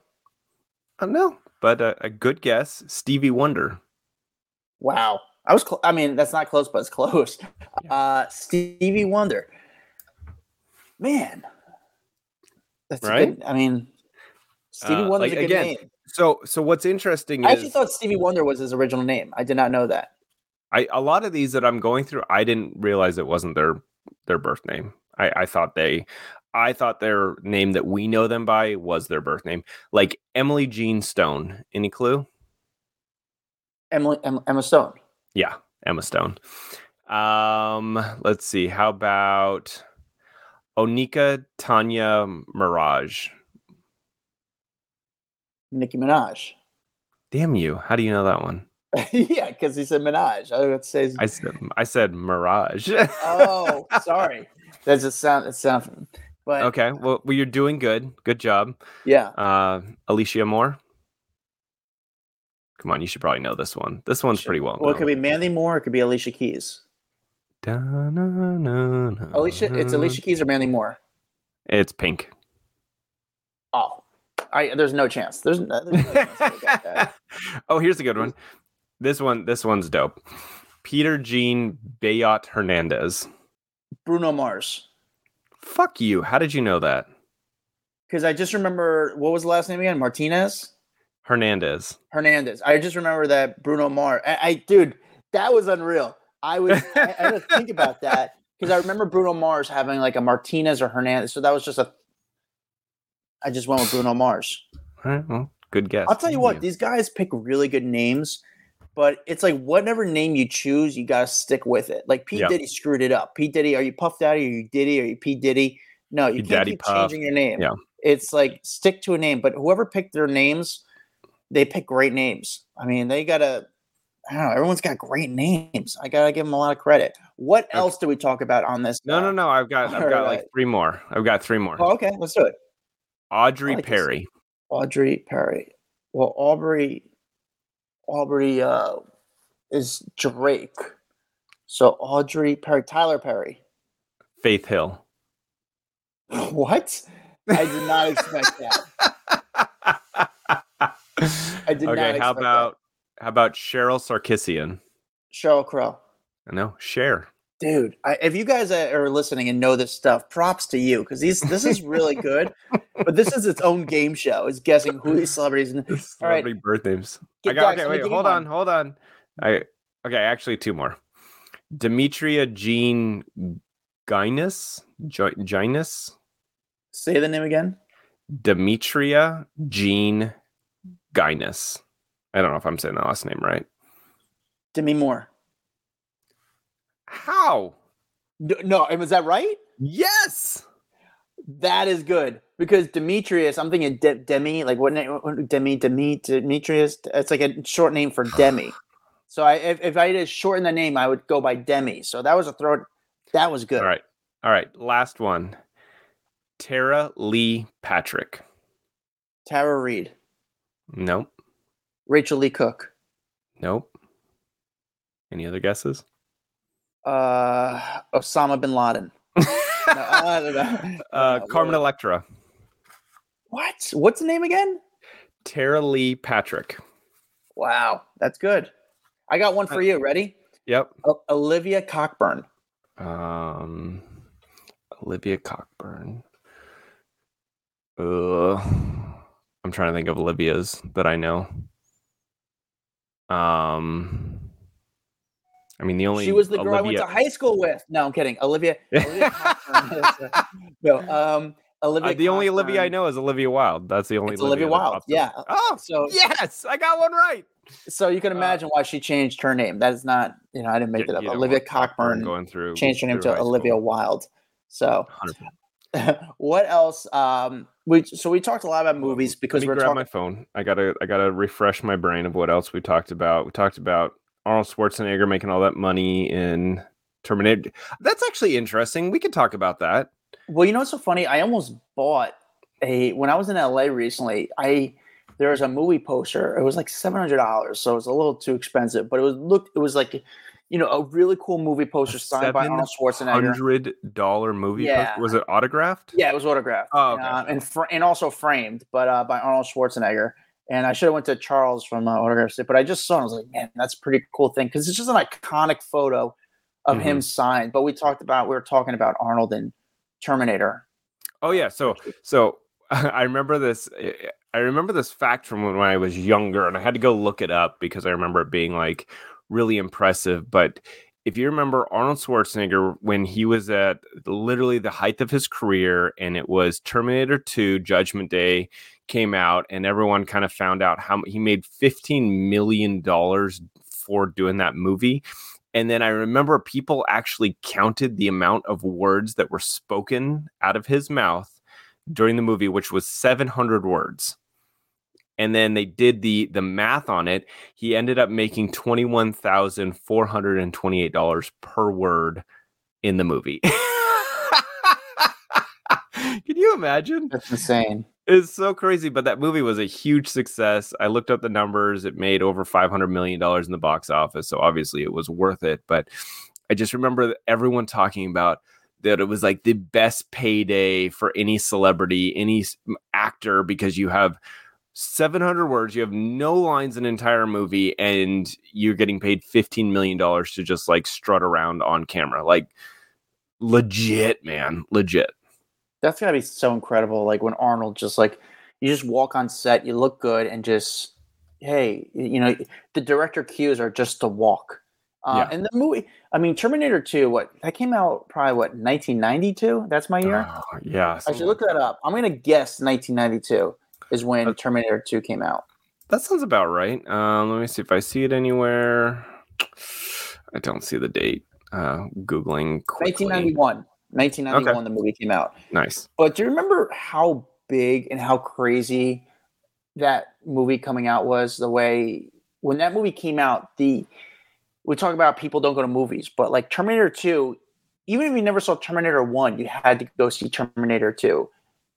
I don't know, but a, a good guess. Stevie Wonder. Wow. I was. Cl- I mean, that's not close, but it's close. Uh, Stevie Wonder. Man, that's Right? good- I mean, Stevie Uh, Wonder's like, a good again, name. So, so what's interesting I is actually thought Stevie Wonder was his original name. I did not know that. I a lot of these that I'm going through, I didn't realize it wasn't their their birth name. I, I thought they, I thought their name that we know them by was their birth name. Like Emily Jean Stone. Any clue? Emily Emma Stone. Yeah, Emma Stone. Um, let's see. How about Onika Tanya Mirage? Nicki Minaj. Damn you! How do you know that one? yeah, because he said Minaj. I would say. I said I said Mirage. oh, sorry. That's a sound. It sound. But okay, well, well, you're doing good. Good job, yeah. uh, Alicia Moore. Come on, you should probably know this one. This one's pretty well Well, it could be Mandy Moore. It could be Alicia Keys. Da-na-na-na. Alicia, it's Alicia Keys or Mandy Moore. It's Pink. Oh, I there's no chance. There's, no- there's no chance oh, here's a good one. This one, this one's dope. Peter Jean Bayot Hernandez. Bruno Mars. Fuck you. How did you know that? Because I just remember what was the last name again? Martinez Hernandez. Hernandez. I just remember that Bruno Mars. I, I dude, that was unreal. I was I, I had to think about that because I remember Bruno Mars having like a Martinez or Hernandez. So that was just a. I just went with Bruno Mars. All right, well, good guess. I'll tell you what, these guys pick really good names, but it's like whatever name you choose, you gotta stick with it. Like Pete Yeah. Diddy screwed it up. Pete Diddy, are you Puff Daddy? Are you Diddy? Are you Pete Diddy? No, you can't keep Puff. changing your name. Yeah. It's like stick to a name. But whoever picked their names, they pick great names. I mean, they gotta. I don't know. Everyone's got great names. I gotta give them a lot of credit. What Okay. else do we talk about on this? No, uh, no, no. I've got, I've got like three more. I've got three more. Oh, okay, let's do it. Audrey like this. Perry. Audrey Perry. Well, Aubrey, Aubrey uh, is Drake. So Audrey Perry, Tyler Perry. Faith Hill. What? I did not expect that. I did not okay, how expect that. about how about Cheryl Sarkisian? Sheryl Crow. I know, Cher. Dude, I, if you guys are listening and know this stuff, props to you because these this is really good. but this is its own game show. Is guessing who these celebrities. All right, Celebrity birth names. I got okay, wait, hold on, one. hold on. I okay, actually two more. Demetria Jean. Jo- Ginus? say the name again. Demetria Jean Guinness. I don't know if I'm saying the last name right. Demi Moore. How? No, was that right? Yes. That is good because Demetrius. I'm thinking De- Demi, like what name? Demi, Demi, Demetrius. It's like a short name for Demi. So I, if, if I had to shorten the name, I would go by Demi. So that was a throw. That was good. All right. All right. Last one. Tara Lee Patrick. Tara Reid, Nope. Rachael Leigh Cook, Nope. Any other guesses? uh, Osama bin Laden. No, I don't know. Uh, Carmen Electra. What? What's the name again? Tara Lee Patrick. Wow, that's good. I got one for you. Ready? Yep. O- Olivia Cockburn. Um, Olivia Cockburn. Uh, I'm trying to think of Olivia's that I know. Um, I mean the only She was the girl I went to high school with. No, I'm kidding. Olivia. Olivia uh, no, um, Olivia. Uh, the only Olivia I know is Olivia Wilde. That's the only It's Olivia that Wilde. up. Yeah. Oh, So yes, I got one right. So you can Uh, imagine why she changed her name. That is not, you know, I didn't make it up. Olivia Cockburn going through changed her name to Olivia. Wilde. So 100%. what else? Um, we so we talked a lot about movies because Let me we're grab talking. my phone. I gotta I gotta refresh my brain of what else we talked about. We talked about Arnold Schwarzenegger making all that money in Terminator. That's actually interesting. We could talk about that. Well, you know what's so funny? I almost bought a when I was in LA recently. I there was a movie poster. It was like seven hundred dollars, so it was a little too expensive. But it was looked. It was like, you know, a really cool movie poster signed by Arnold Schwarzenegger. Hundred dollar movie. Yeah. Was it autographed? Yeah, it was autographed. Oh, okay. uh, and fr- and also framed, but uh, by Arnold Schwarzenegger. And I should have went to Charles from uh, Autograph State, but I just saw it. I was like, man, that's a pretty cool thing because it's just an iconic photo of him Mm-hmm. signed. But we talked about we were talking about Arnold and Terminator. Oh yeah. So so I remember this. I remember this fact from when I was younger, and I had to go look it up because I remember it being like really impressive. But if you remember Arnold Schwarzenegger when he was at literally the height of his career, and it was Terminator 2 Judgment Day came out, and everyone kind of found out how he made $15 million for doing that movie. And then I remember people actually counted the amount of words that were spoken out of his mouth during the movie, which was 700 words. And then they did the the math on it. He ended up making twenty one thousand four hundred and twenty eight dollars per word in the movie. Can you imagine? That's insane. It's so crazy, but that movie was a huge success. I looked up the numbers. It made over $500 million in the box office. So obviously it was worth it. But I just remember everyone talking about that it was like the best payday for any celebrity, any actor, because you have 700 words, you have no lines in an entire movie, and you're getting paid $15 million to just like strut around on camera. Like legit, man. Legit. That's gotta be so incredible. Like when Arnold just like you just walk on set, you look good, and just hey, you know, the director cues are just to walk. Uh, Yeah. And the movie, I mean, Terminator Two, what that came out probably what 1992. That's my year. Oh, yeah. I should look that up. I'm gonna guess 1992 is when Uh, Terminator 2 came out. That sounds about right. Um, let me see if I see it anywhere. I don't see the date. Uh, Googling quickly. 1991. 1991, the movie came out. Nice. But do you remember how big and how crazy that movie coming out was? The way when that movie came out, the we talk about people don't go to movies, but like Terminator 2, even if you never saw Terminator 1, you had to go see Terminator 2.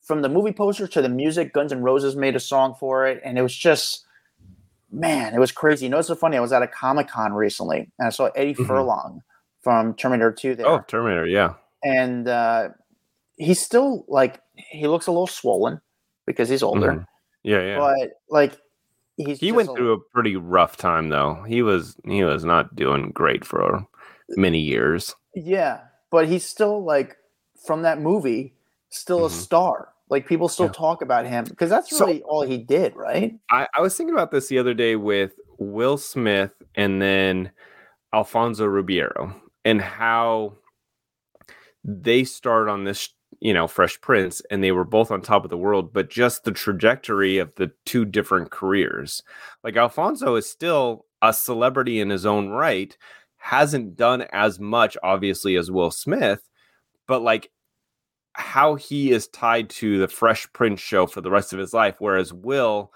From the movie poster to the music, Guns N' Roses made a song for it, and it was just man, it was crazy. You know, it's so funny. I was at a Comic Con recently, and I saw Eddie Mhm. Furlong from Terminator 2 there Oh, Terminator. Yeah. and uh, he's still like he looks a little swollen because he's older, Mhm. Yeah. Yeah. but like he's he went a- through a pretty rough time though. He was he was not doing great for many years. yeah, but he's still like from that movie, still a Mhm. star. Like people still Yeah. talk about him because that's So- really all he did, right? I, I was thinking about this the other day with Will Smith and then Alfonso Ribeiro and how they started on this, you know, Fresh Prince and they were both on top of the world, but just the trajectory of the two different careers. Like Alfonso is still a celebrity in his own right, hasn't done as much, obviously, as Will Smith, but like how he is tied to the Fresh Prince show for the rest of his life, whereas Will,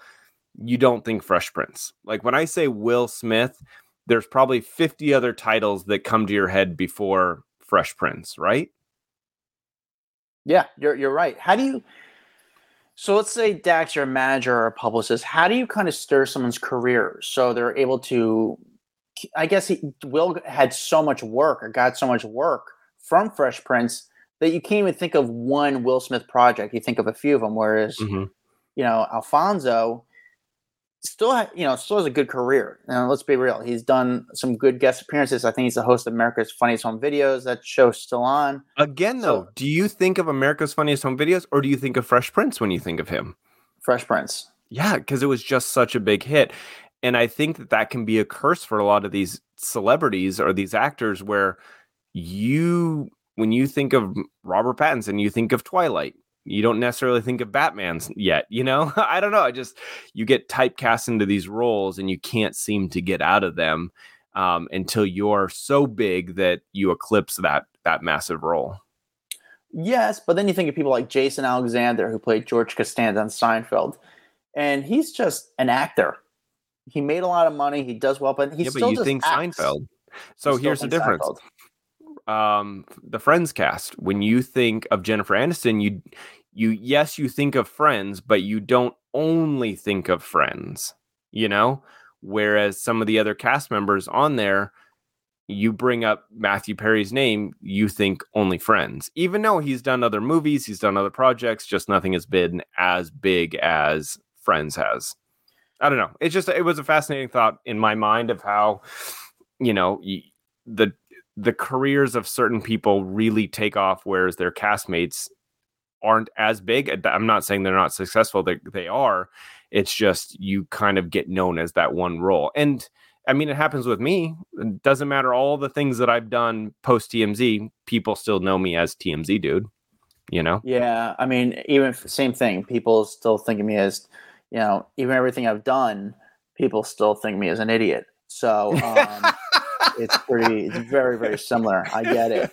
you don't think Fresh Prince. Like when I say Will Smith, there's probably 50 other titles that come to your head before Fresh Prince, right? Yeah, you're you're right. How do you so let's say Dax, you're a manager or a publicist. How do you kind of stir someone's career so they're able to? I guess he, Will had so much work or got so much work from Fresh Prince that you can't even think of one Will Smith project. You think of a few of them. Whereas, Mhm. you know, Alfonso still, ha- you know, still has a good career. Now, let's be real. He's done some good guest appearances. I think he's the host of America's Funniest Home Videos. That show's still on. Again, So- though, do you think of America's Funniest Home Videos or do you think of Fresh Prince when you think of him? Fresh Prince. Yeah, because it was just such a big hit. And I think that that can be a curse for a lot of these celebrities or these actors where you, when you think of Robert Pattinson, you think of Twilight. You don't necessarily think of Batman's yet, you know? I don't know. I just, you get typecast into these roles and you can't seem to get out of them um, until you're so big that you eclipse that that massive role. Yes, but then you think of people like Jason Alexander, who played George Costanza on Seinfeld, and he's just an actor. He made a lot of money. He does well, but he yeah, still but you just think acts. Seinfeld. So here's the difference. Seinfeld. Um the friends cast. When you think of jennifer aniston you you yes you think of friends but you don't only think of friends you know? Whereas some of the other cast members on there you bring up matthew perry's name you think only friends. Even though he's done other movies he's done other projects just nothing has been as big as friends has. I don't know. It's just it was a fascinating thought in my mind of how you know the the careers of certain people really take off, whereas their castmates aren't as big. I'm not saying they're not successful; they they are. It's just you kind of get known as that one role, and I mean it happens with me. It doesn't matter all the things that I've done post TMZ, people still know me as TMZ dude. You know, Yeah, I mean, even same thing. People still think of me as, you know, even everything I've done, people still think of me as an idiot. So um, it's pretty, it's very, very similar. I get it.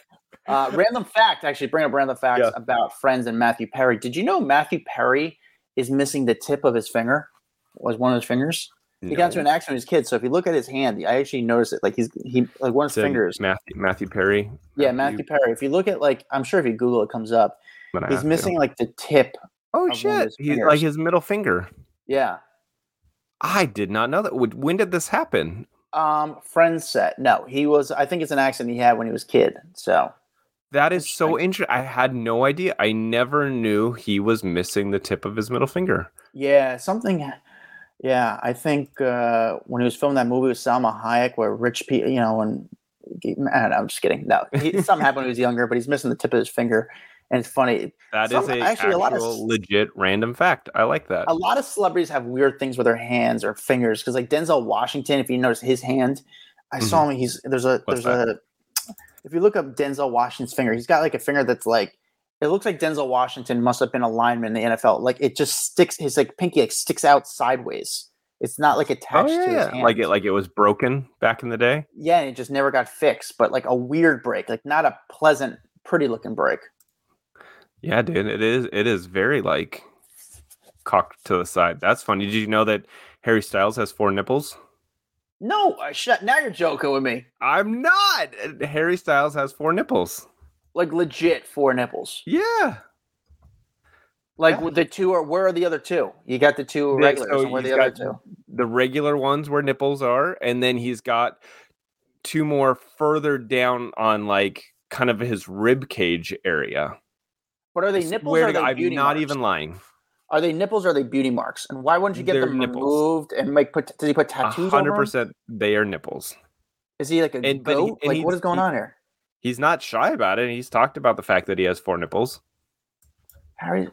Uh, random fact, actually, bring up random facts Yeah. about Friends and Matthew Perry. Did you know Matthew Perry is missing the tip of his finger? Was one of his fingers? He got into an accident was a kid. So if you look at his hand, I actually noticed it. Like he's he like one of his So, fingers. Matthew Matthew Perry. Yeah, Matthew Perry. If you look at like, I'm sure if you Google it comes up. He's to. missing like the tip. Oh of one of shit! his He's like his middle finger. Yeah. I did not know that. When did this happen? Um, friend set. No, he was. I think it's an accident he had when he was kid. So That is so interesting. I had no idea. I never knew he was missing the tip of his middle finger. yeah, something. Yeah, I think uh, when he was filming that movie with Salma Hayek, where rich people, you know, and I don't know, I'm just kidding. No, he, something happened when he was younger, but he's missing the tip of his finger, and it's funny. That is Some- a actually, a lot of legit random fact. I like that. A lot of celebrities have weird things with their hands or fingers because, like Denzel Washington, if you notice his hand, I saw him. He's there's a Mm-hmm. What's there's a. If you look up Denzel Washington's finger, he's got like a finger that's like it looks like Denzel Washington must have been a lineman in the NFL. Like it just sticks. His like pinky like sticks out sideways. It's not like Oh attached to his yeah, hand. like it like it was broken back in the day. yeah, and it just never got fixed. But like a weird break, like not a pleasant, pretty looking break. Yeah, dude, it is. It is very like cocked to the side. That's funny. Did you know that Harry Styles has four nipples? No, uh, shut. Now you're joking with me. I'm not. Harry Styles has four nipples. Like legit four nipples. Yeah. Like Yeah. the two are where are the other two? You got the two regulars, so and where are the other two? The regular ones where nipples are, and then he's got two more further down on like kind of his rib cage area. But are they nipples or are they God, I'm beauty not marks? even lying. Are they nipples or are they beauty marks? And why wouldn't you get They're them nipples. removed and make put? Does he put tattoos? hundred percent, they are nipples. Is he like a And- but he- goat? like what is going he- on here? He's not shy about it. He's talked about the fact that he has four nipples. Harry,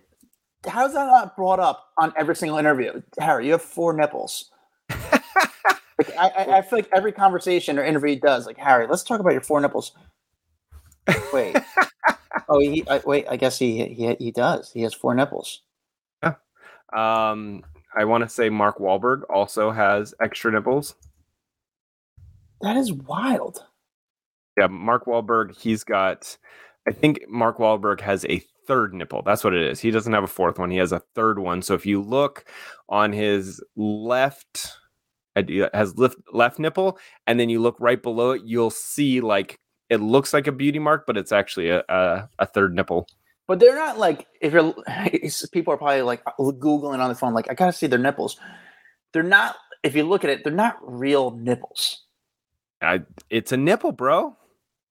how's that not brought up on every single interview? Harry, you have four nipples. like I, I, I feel like every conversation or interview he does, like Harry, let's talk about your four nipples. Wait. oh, he I, wait. I guess he, he he does. He has four nipples. Yeah. Um, I want to say Mark Wahlberg also has extra nipples. That is wild. Yeah, Mark Wahlberg, he's got, I think Mark Wahlberg has a third nipple. That's what it is. He doesn't have a fourth one. He has a third one. So if you look on his left it has left left nipple, and then you look right below it, you'll see like it looks like a beauty mark, but it's actually a a, a third nipple. But they're not like if you're people are probably like uh, googling on the phone, like I gotta see their nipples. They're not. If you look at it, they're not real nipples. I, it's a nipple, bro.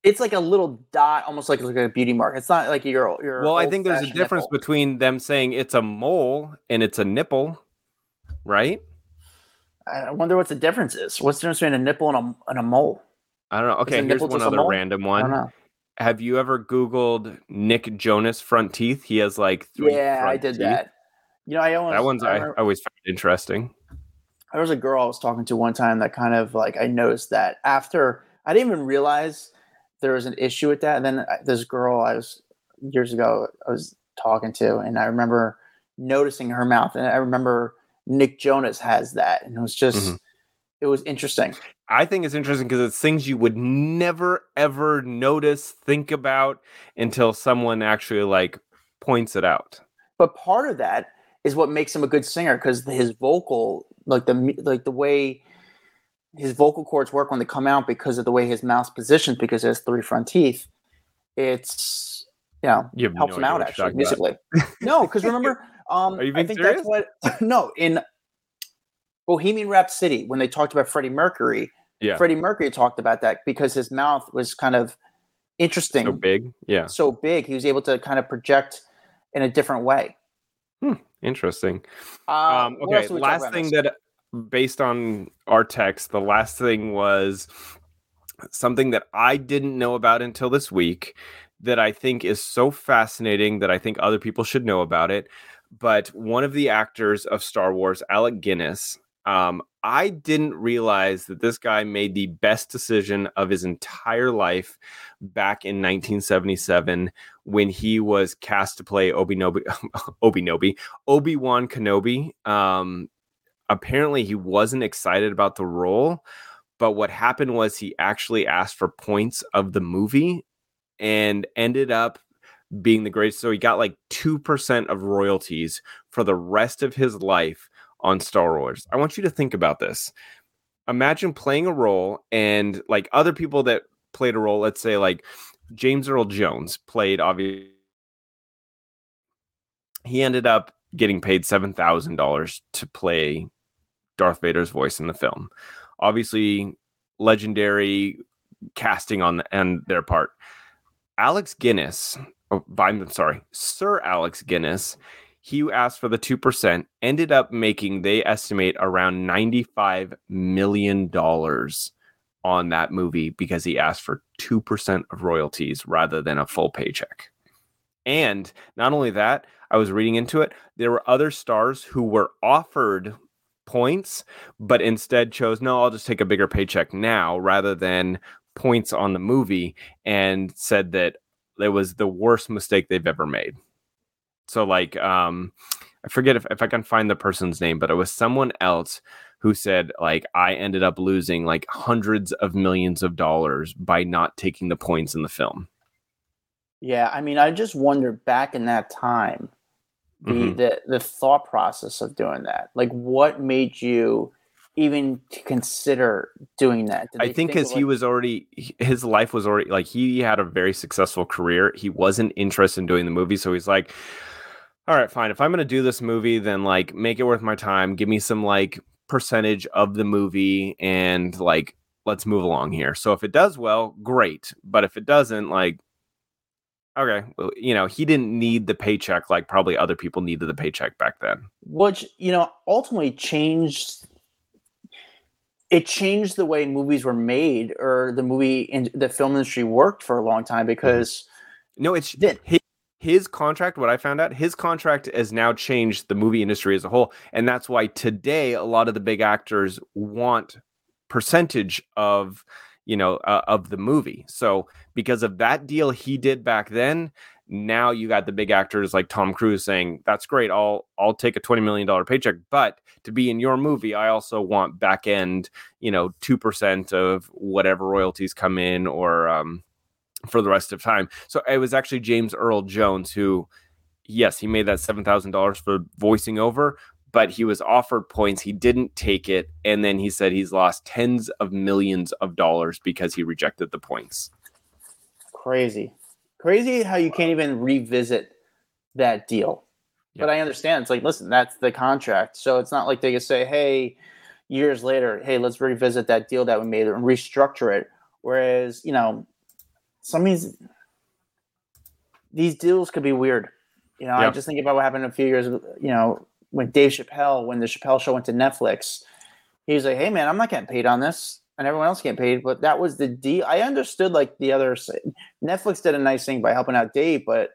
It's like a little dot, almost like, like a beauty mark. It's not like your your. Well, I think there's a difference nipple. between them saying it's a mole and it's a nipple, right? I wonder what the difference is. What's the difference between a nipple and a, and a mole? I don't know. Okay, here's one other mole? random one. Have you ever Googled Nick Jonas front teeth? He has like three. Yeah, I did teeth. that. You know, I always That one's I I, remember- I always found interesting. there was a girl I was talking to one time that kind of like I noticed that after I didn't even realize there was an issue with that. And then this girl I was years ago I was talking to, and I remember noticing her mouth, and I remember Nick Jonas has that, and it was just Mhm. It was interesting. I think it's interesting because it's things you would never ever notice, think about until someone actually like points it out. But part of that is what makes him a good singer because his vocal, like the like the way his vocal cords work when they come out because of the way his mouth's positioned because he has three front teeth. It's you know You helps no him out actually musically. no, because remember, um, I think serious? that's what no in Bohemian Rhapsody when they talked about Freddie Mercury. Yeah. Freddie Mercury talked about that because his mouth was kind of interesting, So big. Yeah. so big. He was able to kind of project in a different way. Interesting. Uh, um, okay. else did we talk Last thing that, based on our text, the last thing was something that I didn't know about until this week that I think is so fascinating that I think other people should know about it. But one of the actors of Star Wars, Alec Guinness, um, I didn't realize that this guy made the best decision of his entire life back in 1977 when he was cast to play Obi Nobi, Obi Nobi, Obi Wan Kenobi. Um, apparently, he wasn't excited about the role, but what happened was he actually asked for points of the movie and ended up being the greatest. So he got like 2% of royalties for the rest of his life on Star Wars. I want you to think about this. Imagine playing a role and like other people that played a role, let's say like James Earl Jones played obviously he ended up getting paid $7,000 to play Darth Vader's voice in the film. Obviously legendary casting on the, and their part. Alec Guinness, oh, I'm sorry, Sir Alec Guinness, he asked for the 2%, ended up making, they estimate, around $95 million on that movie because he asked for 2% of royalties rather than a full paycheck. And not only that, I was reading into it, there were other stars who were offered points, but instead chose, no, I'll just take a bigger paycheck now rather than points on the movie and said that it was the worst mistake they've ever made. So like um I forget if, if I can find the person's name, but it was someone else who said like I ended up losing like hundreds of millions of dollars by not taking the points in the film. Yeah, I mean, I just wonder back in that time, the Mhm. the the thought process of doing that. Like, what made you even to consider doing that? I think because he was already his life was already like he had a very successful career. He wasn't interested in doing the movie, so he's like, "All right, fine. If I'm going to do this movie, then like make it worth my time. Give me some like percentage of the movie, and like let's move along here. So if it does well, great. But if it doesn't, like." Okay, well, you know, he didn't need the paycheck like probably other people needed the paycheck back then. which you know ultimately changed. It changed the way movies were made, or the movie in the film industry worked for a long time mm-hmm. because No, it's Did. his, his contract. What I found out, his contract has now changed the movie industry as a whole, and that's why today a lot of the big actors want percentage of you know uh, of the movie. So because of that deal he did back then, now you got the big actors like Tom Cruise saying, "That's great. I'll I'll take a twenty million dollar paycheck, but to be in your movie, I also want back end, you know, two percent of whatever royalties come in or." um for the rest of time. So it was actually James Earl Jones who, yes, he made that seven thousand dollars for voicing over, but he was offered points. He didn't take it. And then he said he's lost tens of millions of dollars because he rejected the points. Crazy. Crazy how you can't even revisit that deal. But I understand. It's like, listen, that's the contract. So it's not like they can say, hey, years later, hey, let's revisit that deal that we made and restructure it. Whereas, you know, some of these these deals could be weird. You know, yep. I just think about what happened a few years, ago, you know, when Dave Chappelle, when the Chappelle show went to Netflix, he was like, "Hey, man, I'm not getting paid on this, and everyone else getting paid." But that was the deal. I understood like the other Netflix did a nice thing by helping out Dave, but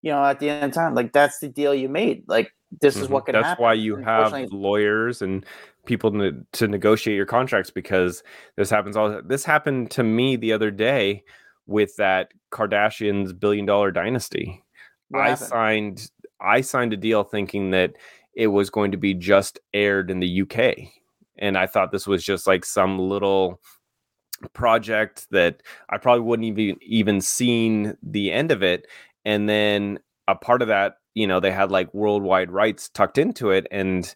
you know, at the end of the time, like that's the deal you made. Like this is mm-hmm. what can happen. that's happen. why you have lawyers and people to, to negotiate your contracts because this happens all. This happened to me the other day with that Kardashians billion dollar dynasty. What I happened? signed I signed a deal thinking that it was going to be just aired in the UK. And I thought this was just like some little project that I probably wouldn't even even seen the end of it. And then a part of that, you know, they had like worldwide rights tucked into it. And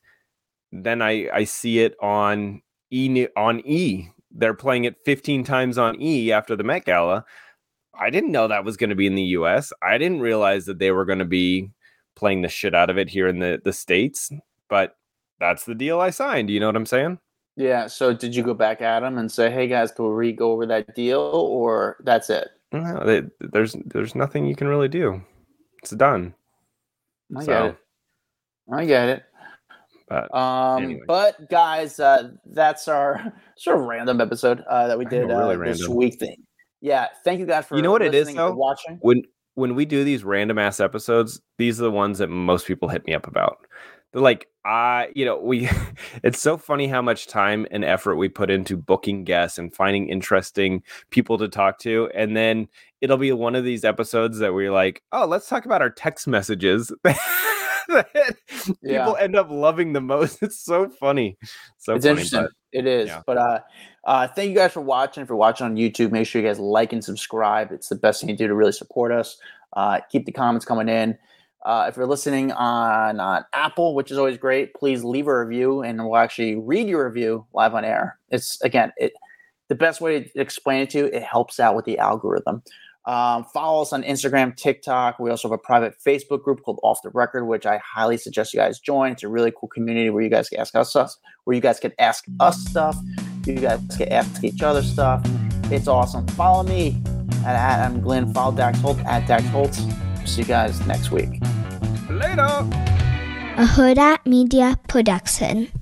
then I I see it on E on E. They're playing it 15 times on E after the Met Gala. I didn't know that was going to be in the US. I didn't realize that they were going to be playing the shit out of it here in the the states. But that's the deal I signed. You know what I'm saying? Yeah. So did you go back at them and say, "Hey guys, can we go over that deal?" Or that's it? No, they, there's there's nothing you can really do. It's done. I so, get it. I get it. But um, anyway. but guys, uh, that's our sort of random episode uh, that we did know, really uh, this week. Thing. Yeah. Thank you guys for you know what it is though. Watching when when we do these random ass episodes, these are the ones that most people hit me up about. They're like, I, you know, we, it's so funny how much time and effort we put into booking guests and finding interesting people to talk to. And then it'll be one of these episodes that we're like, oh, let's talk about our text messages. that people end up loving the most. It's so funny. So it's funny, interesting. But, it is. Yeah. But uh uh thank you guys for watching. If you're watching on YouTube, make sure you guys like and subscribe. It's the best thing to do to really support us. Uh keep the comments coming in. Uh, if you're listening on, on Apple, which is always great, please leave a review and we'll actually read your review live on air. It's again, it the best way to explain it to you, it helps out with the algorithm. Um, follow us on Instagram, TikTok. We also have a private Facebook group called Off the Record, which I highly suggest you guys join. It's a really cool community where you guys can ask us stuff, where you guys can ask us stuff, you guys can ask each other stuff. It's awesome. Follow me at Adam Glyn. Follow Dax Holt at Dax Holt. See you guys next week. Later. A Hurrdat Media Production.